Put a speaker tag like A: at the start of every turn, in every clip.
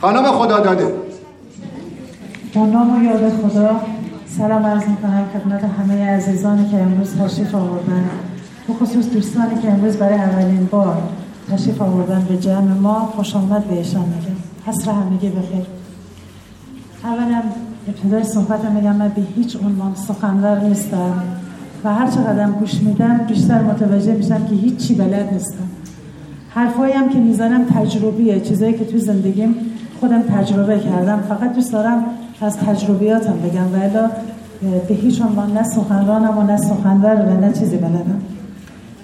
A: خانم خدا داده.
B: با نام و یاد خدا سلام عرض می‌کنم خدمت همه عزیزانی که امروز تشریف آوردن. به خصوص دوستانی که امروز برای اولین بار تشریف آوردن به جمع ما خوش آمد بهشان میگم. حسر همگی بخیر. اولا ابتدای صحبت میگم من به هیچ عنوان سخنور نیستم و هر چقدر گوش میدم بیشتر متوجه میشم که هیچی بلد نیستم. حرفایی هم که می‌زنم تجربیه چیزایی که تو زندگیم خودم تجربه کردم. فقط دوست دارم از تجربیاتم بگم. و به هیچ عنوان نه سخنرانم و نه سخنور و نه چیزی بلدم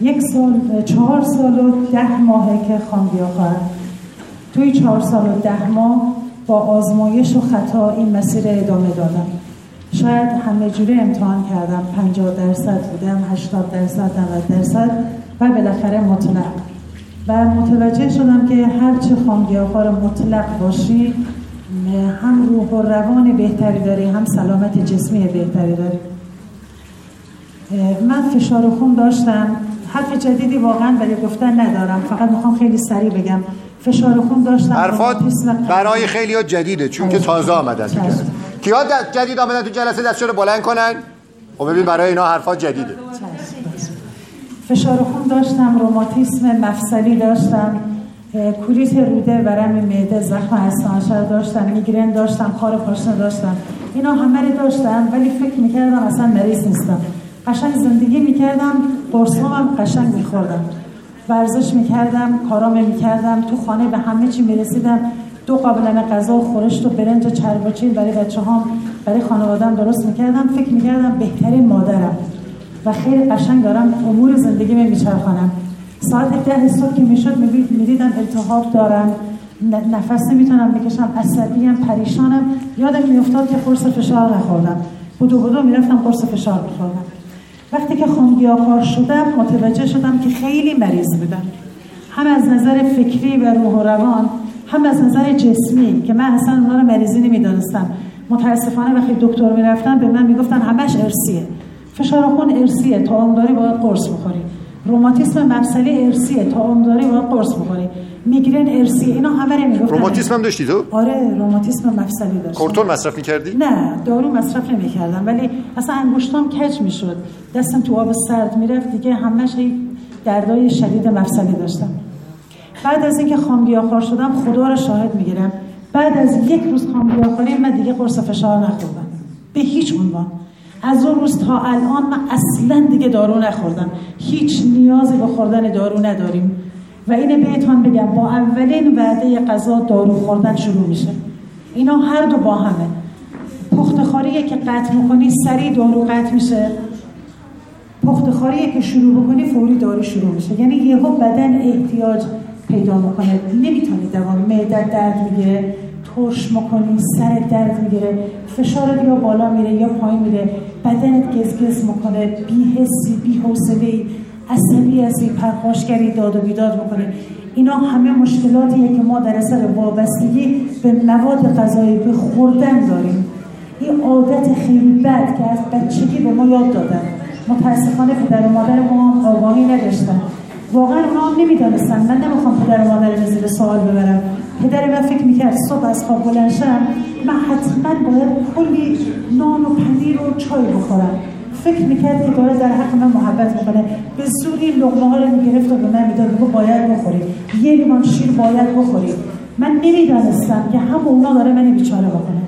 B: یک سال چهار سال و ده ماهه که خانگیا خواهد توی چهار سال و ده ماه با آزمایش و خطا این مسیر ادامه دادم. شاید همه جوری امتحان کردم. 50 درصد بودم 80 درصد 90 درصد و بالاخره مطلق. و متوجه شدم که هرچه خانگیاخوار مطلق باشی هم روح و روان بهتری داری هم سلامت جسمی بهتری داری. من فشار خون داشتم. حرف جدیدی واقعا برای گفتن ندارم. فقط می‌خوام خیلی سریع بگم. فشار خون داشتم.
A: حرفات برای خیلی ها جدیده چون که تازه آمدن کیا جدید آمدن تو جلسه؟ دستشون بلند کنن. خب ببین برای اینا حرفات جدیده.
B: فشار خون داشتم روماتیسم مفصلی داشتم کولیت روده ورم معده زخم هستانشر داشتم میگرن داشتم کار پاشنه داشتم. اینا همه رو داشتم ولی فکر می‌کردم اصلا مریض نیستم. قشنگ زندگی می‌کردم هم قشنگ میخوردم. ورزش می‌کردم کارام می‌کردم تو خانه به همه چی می‌رسیدم. دو قابلمه غذا و خورشت و برنج و چرباچین برای بچه برای خانوادم درست می‌کردم. فکر می‌کردم بهترین مادرم. و خیلی قشنگ دارم امور زندگی میچرخانم ساعت ده صبح که می‌شد می‌دیدم التهاب دارم. نفس نمی‌تونم بکشم. عصبیم پریشانم. یادم میافتاد که قرص فشار نخوردم. بودو بودو می‌رفتم قرص فشار میخوردم. وقتی که خونگیاکار شدم متوجه شدم که خیلی مریض بودم. هم از نظر فکری و روح و روان هم از نظر جسمی که من اصلا اونا رو مریضی نمی‌دانستم. متاسفانه وقتی دکتر می‌رفتم به من می‌گفتن همش ارسیه فشار خون ارسیه تا عمر باید قرص بخوری. روماتیسم مفصلی ارسیه تا عمر باید قرص بخوری. میگرن ارسیه اینا همه رو می‌گفتن.
A: روماتیسم هم داشتی تو؟
B: آره روماتیسم مفصلی داشتم.
A: کورتون مصرف می‌کردی؟
B: نه دارو مصرف نمی‌کردم. ولی اصلا انگشتام کج می‌شد. دستم تو آب سرد می‌رفت. دیگه همش دردای شدید مفصلی داشتم. بعد از اینکه خامگیاخوار شدم خدا رو شاهد می‌گیرم. بعد از یک روز خامگیاخواری من دیگه قرص فشار نخوردم. به هیچ عنوان. از اون روز تا الان من اصلا دیگه دارو نخوردم. هیچ نیازی به خوردن دارو نداریم. و اینه بهتان بگم با اولین وعده غذا دارو خوردن شروع میشه. اینا هر دو با همه. پختخاریه که قطع می‌کنی سریع دارو قطع میشه. پختخاریه که شروع بکنی فوری دارو شروع میشه. یعنی یهو بدن احتیاج پیدا می‌کنه. نمی‌تونی دوام. معدت درد می‌گیره ترش می‌کنی سر درد می‌گیره فشارت یا بالا میره یا پایین میره. بدنت گزگز می‌کنه بی حسی بی حوصله عصبی هستی پرخاشگری داد و بیداد می‌کنه. اینا همه مشکلاتیه که ما در اثر وابستگی به مواد غذایی به خوردن داریم. این عادت خیلی بد که از بچگی به ما یاد دادن. متاسفانه پدر و مادر ما آگاهی نداشتن. واقعا هم نمی‌دانستن. من نمی‌خوام پدر و مادر زیر سوال ببرم. پدر من فکر می‌کرد صبح از خواب بلند من حتما باید کلی نان و پنیر و چای بخورم. فکر می‌کرد که داره در حق من محبت می‌کنه. به زوری لغمه ها رو می‌گرفت و به من می‌داد که باید بخوری. یه لیوان شیر باید بخوری. من نمی‌دانستم که هم اونا داره من بیچاره بکنه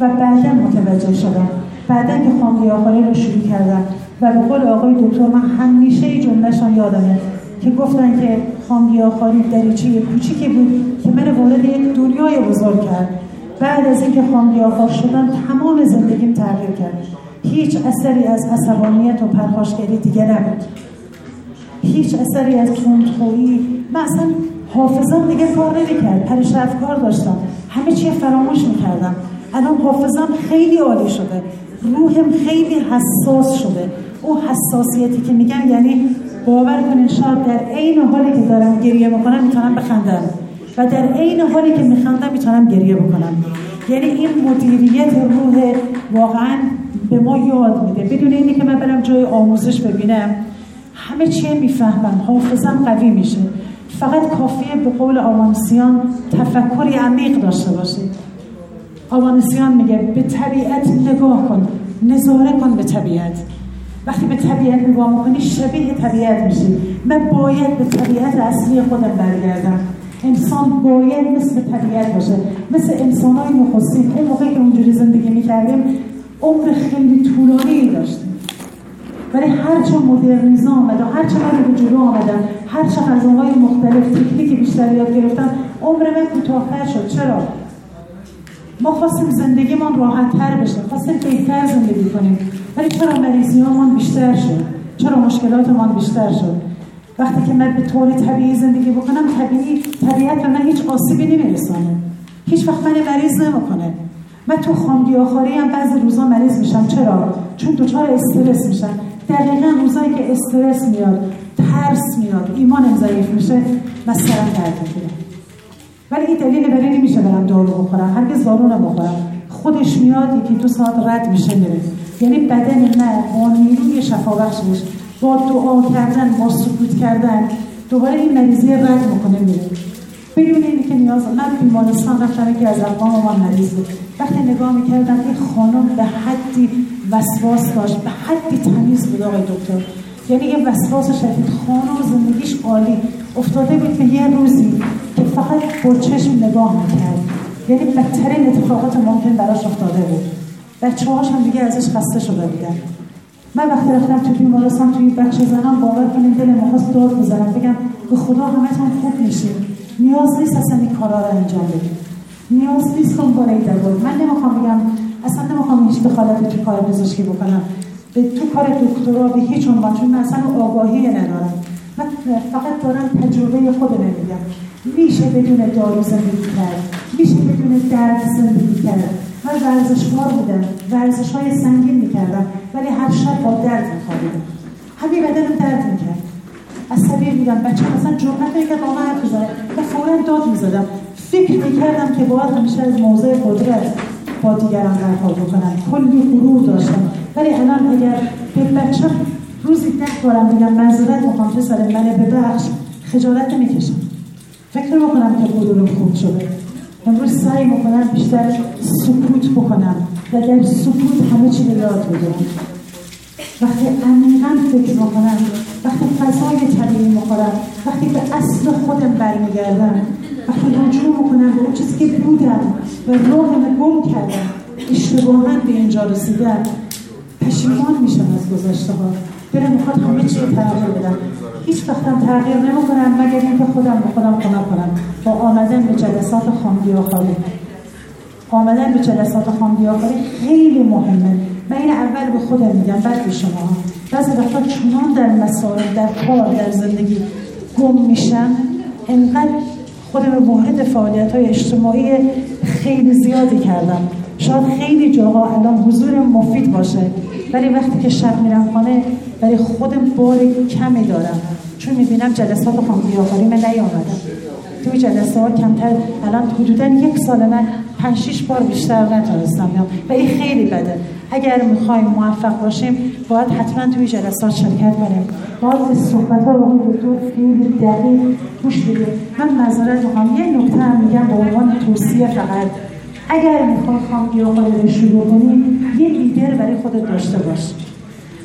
B: و بعدا متوجه شدم. بعدا که آخری رو شروع کردم. و به قول آقای دکتر من همیشه جملهشان یادمه. که گفتن که خامگی آخری دریچه کوچیکی بود که من وارد یک دنیای بزرگ کرد. بعد از اینکه خامگی آخر شدم تمام زندگیم تغییر کرد. هیچ اثری از عصبانیت و پرخاشگری دیگه نبود. هیچ اثری از تندخویی. من اصلا حافظم دیگه کار نمی‌کرد. پریش افکار داشتم. همه چی فراموش می‌کردم. الان حافظم خیلی عالی شده. روحم خیلی حساس شده. او حساسیتی که میگن یعنی باور کنین شاید در عین حالی که دارم گریه می‌کنم می‌تونم بخندم. و در عین حالی که میخندم می‌تونم گریه بکنم. یعنی این مدیریت روح واقعا به ما یاد میده. بدون اینی که من برم جای آموزش ببینم همه چی می‌فهمم. حافظم قوی میشه. فقط کافیه به قول آوانسیان تفکری عمیق داشته باشید آوانسیان میگه به طبیعت نگاه کن. نظاره کن به طبیعت. وقتی به طبیعت نگاه می‌کنی شبیه طبیعت میشی. من باید به طبیعت اصلی خودم برگردم. انسان باید مثل طبیعت باشه. مثل انسان های نخستین اون موقعی که اونجوری زندگی می‌کردیم عمر خیلی طولانی داشتیم ولی هرچه مدرنیزم آمد و هرچه من به جلو آمدن هرچه غذاهای مختلف تکنیک بیشتر یاد گرفتم عمر من کوتاهتر شد. چرا؟ ما خواستیم زندگیمان راحت تر بشه خواستیم بهتر زندگی کنیم. ولی چرا مریضی بیشتر شد؟ چرا مشکلاتمان بیشتر شد؟ وقتی که من به طور طبیعی زندگی بکنم طبیعی طبیعت به من هیچ آسیبی نمیرسانه. هیچ وقت من مریض نمی‌کنه. من تو خامگیاخواری هم بعضی روزا مریض میشم. چرا؟ چون دچار استرس میشم. دقیقا روزایی که استرس میاد ترس میاد ایمانم ضعیف میشه من سرم درد ولی این دلیل برای نمیشه برم دارو بخورم هرگز دارو نبخورم. خودش میاد یکی دو ساعت رد میشه میره. یعنی بدن من با نیروی شفا بخشش با دعا کردن با سکوت کردن دوباره این مریضی رد می‌کنه میره. بدون اینی که نیاز من بیمارستان رفتم که از اقوام من مریض بود. وقتی نگاه می‌کردم این خانم به حدی وسواس داشت به حدی تمیز بود آقای دکتر. یعنی یه وسواس شدید خانم زندگیش عالی. افتاده بود به یه روزی. فقط با چشم نگاه می‌کرد. یعنی بدترین اتفاقات ممکن براش افتاده بود. بچه هاش هم دیگه ازش خسته شده بودن. من وقتی رفتم تو بیمارستان توی بخش زنان باور کنید دل مخواست داد بزنم. بگم به خدا همتون خوب میشین. نیاز نیست اصلا این کارا رو انجام بدیم نیاز نیست دنبال این من نمی‌خوام بگم اصلا نمی‌خوام هیچ دخالت تو کار پزشکی بکنم. به تو کار دکترا به هیچ عنوان چون من اصلا آگاهی ندارم. من فقط دارم تجربه خود میگم. میشه بدون دارو زندگی کرد. میشه بدون درد زندگی کرد. من ورزشکار بودم. ورزش های سنگین می‌کردم. ولی هر شب با درد میخوابیدم. همین بدنم درد می‌کرد. عصبی بودم. بچه مثلا جرمت می‌کرد با من بزنه و فورا داد می‌زدم. فکر می‌کردم که باید همیشه از موضع قدرت با دیگران برخورد بکنم. کلی غرور داشتم. ولی الان اگر به بچه روزی ده بارم بگم منظورت می‌خوام پسر منه ببخش خجالت نمی‌کشم. فکر می‌کنم که غرورم خوب شده. امروز سعی می‌کنم بیشتر سکوت بکنم و در سکوت همه چی رو یاد بگیرم. وقتی عمیقا فکر می‌کنم وقتی فضای طبیعی می‌خورم وقتی به اصل خودم برمیگردم وقتی رجوع می‌کنم به اون چیزی که بودم و راهم گم کردم اشتباها به اینجا رسیدم. پشیمان میشم از گذشته ها دلم می‌خواد همه چی تغییر بدم. هیچ وقتم تغییر نمی‌کنم مگر اینکه خودم به خودم کمک کنم. با آمدن به جلسات خامگیاخواری آمدن به جلسات خامگیاخواری خیلی مهمه. من این اول به خودم میگم بعد به شما. بعضی وقتا چنان در مسائل در کار در زندگی گم میشم انقدر خودم مورد فعالیت های اجتماعی خیلی زیادی کردم. شاید خیلی جاها الان حضور مفید باشه ولی وقتی که شب میرم خانه برای خودم بار کمی دارم. چون می‌بینم جلسات خانگی آخری من نیامدم. توی جلسه ها کمتر الان حدودا یک سال من پنج شیش بار بیشتر نتونستم بیام. و این خیلی بده. اگر می‌خوایم موفق باشیم باید حتما توی جلسات شرکت کنیم. به صحبت ها رو دکتر خیلی دقیق گوش بدیم. من معذرت می‌خوام. یه نکته هم میگم به عنوان توصیه فقط. اگر می‌خوای خانگی رو شروع کنی یه لیدر برای خودت داشته باش.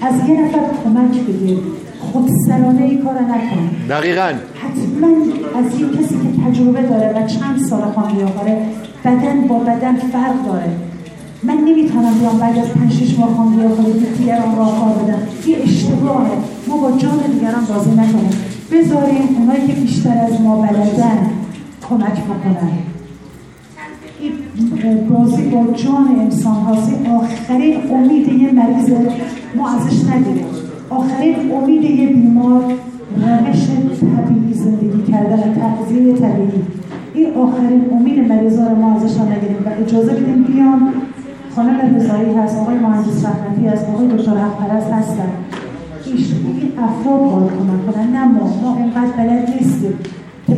B: از یه نفر کمک بگیر. خودسرانه ای کار نکن.
A: دقیقا.
B: حتما از این کسی که تجربه داره و چند سال خانگی بدن با بدن فرق داره. من نمی‌تونم بیام بعد از پنج شش ماه خانگی آخری دیگران را کار بدم. این اشتباهه. ما با جان دیگران بازی نکنیم. بذاریم اونایی که بیشتر از ما بلدن کمک بکنن. بازی با جان انسان هاست. آخرین امید یه مریض ما ازش نگیریم آخرین امید یه بیمار روش طبیعی زندگی کردن تغذیه طبیعی. این آخرین امید مریضا رو ما ازش نگیریم و اجازه بدیم بیان. خانم رضایی هست آقای مهندس رحمتی هست آقای دکتر حقپرست هستن. این افراد باید کمک کنن. نه ما ما اینقدر بلد نیستیم.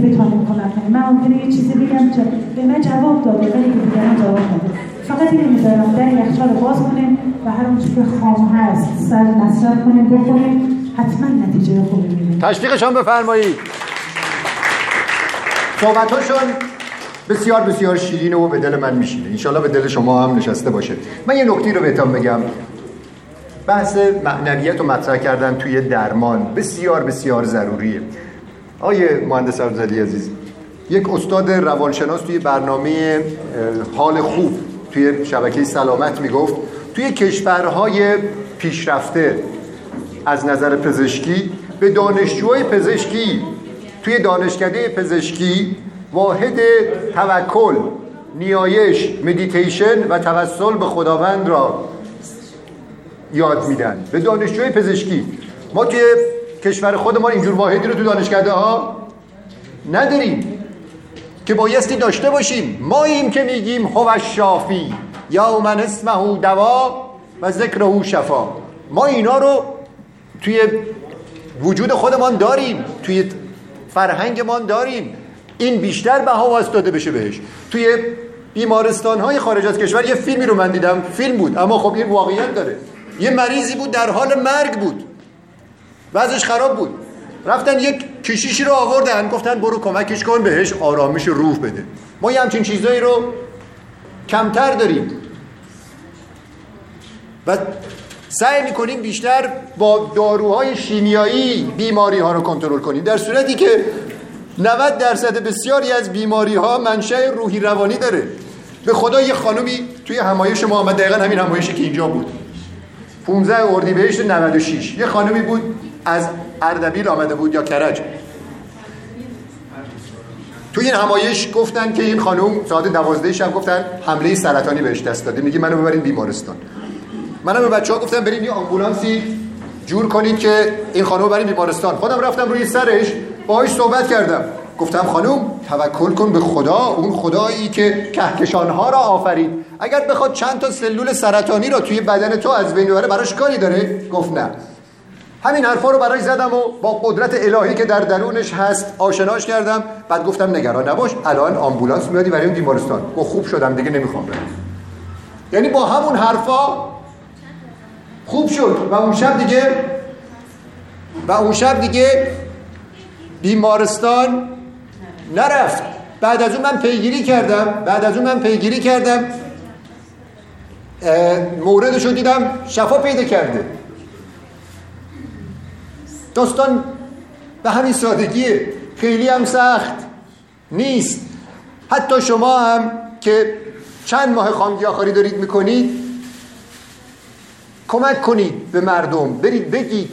B: کنیم. من ممکنه یه چیزی بگم که به من جواب داده ولی که دیگران جواب نده. فقط اینو می‌ذارم در یخچال باز کنیم و هر اون که خام هست سر مصرف کنیم بخوریم. حتما نتیجه خوبی می‌بینیم.
A: تشویقشان بفرمایید. صحبتاشون بسیار بسیار شیرینه و به دل من میشینه. انشالله به دل شما هم نشسته باشه. من یه نکتی رو بهتون بگم. بحث معنویت رو مطرح کردن توی درمان بسیار بسیار ضروریه. آیه مهندس عبدالعلی عزیز یک استاد روانشناس توی برنامه حال خوب توی شبکه سلامت می‌گفت توی کشورهای پیشرفته از نظر پزشکی به دانشجوهای پزشکی توی دانشکده پزشکی واحد توکل نیایش مدیتیشن و توسل به خداوند را یاد میدن. به دانشجوی پزشکی ما توی کشور خودمان اینجور واحدی رو تو دانشکده ها نداریم که بایستی داشته باشیم. ما این که میگیم هو شافی. یا من اسمه دوا و ذکره شفا. ما اینا رو توی وجود خودمان داریم. توی فرهنگمان داریم. این بیشتر بها واسطاده بشه بهش. توی بیمارستان های خارج از کشور یه فیلمی رو من دیدم. فیلم بود. اما خب این واقعیت داره. یه مریضی بود در حال مرگ بود. وضعش خراب بود. رفتن یک کشیشی رو آوردن گفتن برو کمکش کن بهش آرامش روح بده. ما یه همچین چیزایی رو کمتر داریم. و سعی می‌کنیم بیشتر با داروهای شیمیایی بیماری ها رو کنترل کنیم. در صورتی که 90 درصد بسیاری از بیماری ها منشأ روحی روانی داره. به خدا یه خانومی توی همایش ما آمد. دقیقا همین همایشی که اینجا بود. 15 اردیبهشت 96 یه خانومی بود از اردبیل آمده بود یا کرج؟ توی این همایش گفتن که این خانم ساعت دوازده شب گفتن حمله سرطانی بهش دست داده. میگه منو ببرین بیمارستان. منم به بچه ها گفتم بریم یه آمبولانسی جور کنید که این خانم بریم بیمارستان. خودم رفتم روی سرش باهاش صحبت کردم. گفتم خانم توکل کن به خدا اون خدایی که کهکشانها را آفرید. اگر بخواد چند تا سلول سرطانی را توی بدن تو از بین ببره براش کاری داره؟ گفت نه. همین حرفا رو براش زدم و با قدرت الهی که در درونش هست آشناش کردم. بعد گفتم نگران نباش الان آمبولانس میادی برای بیمارستان. گفت خوب شدم دیگه نمی‌خوام برم. یعنی با همون حرفا خوب شد و اون شب دیگه و اون شب دیگه بیمارستان نرفت. بعد از اون من پیگیری کردم. بعد از اون من پیگیری کردم. موردش رو دیدم شفا پیدا کرده. داستان به همین سادگیه خیلی هم سخت نیست. حتی شما هم که چند ماه خامگیاخاری دارید می‌کنید کمک کنید به مردم. برید بگید.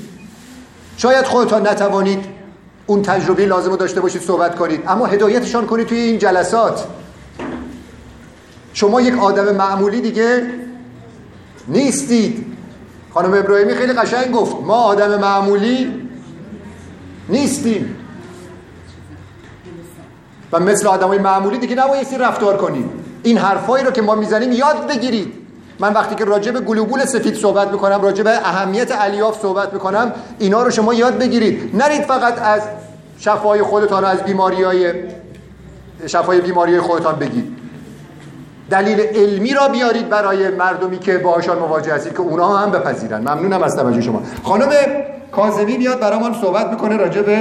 A: شاید خودتان نتوانید اون تجربه لازم رو داشته باشید صحبت کنید. اما هدایتشان کنید توی این جلسات. شما یک آدم معمولی دیگه نیستید. خانم ابراهیمی خیلی قشنگ گفت ما آدم معمولی نیستیم. و مثل آدم های معمولی دیگه نبایستی رفتار کنیم. این حرفایی رو که ما می‌زنیم یاد بگیرید. من وقتی که راجع به گلوبول سفید صحبت می‌کنم راجع به اهمیت الیاف صحبت می‌کنم اینا رو شما یاد بگیرید. نرید فقط از شفای خودتان از بیماری های شفای بیماری خودتان بگید. دلیل علمی را بیارید برای مردمی که باهاشان مواجه هستید که اونا هم بپذیرن. ممنونم از توجه شما. خانم کاظمی بیاد برامون صحبت می‌کنه راجع به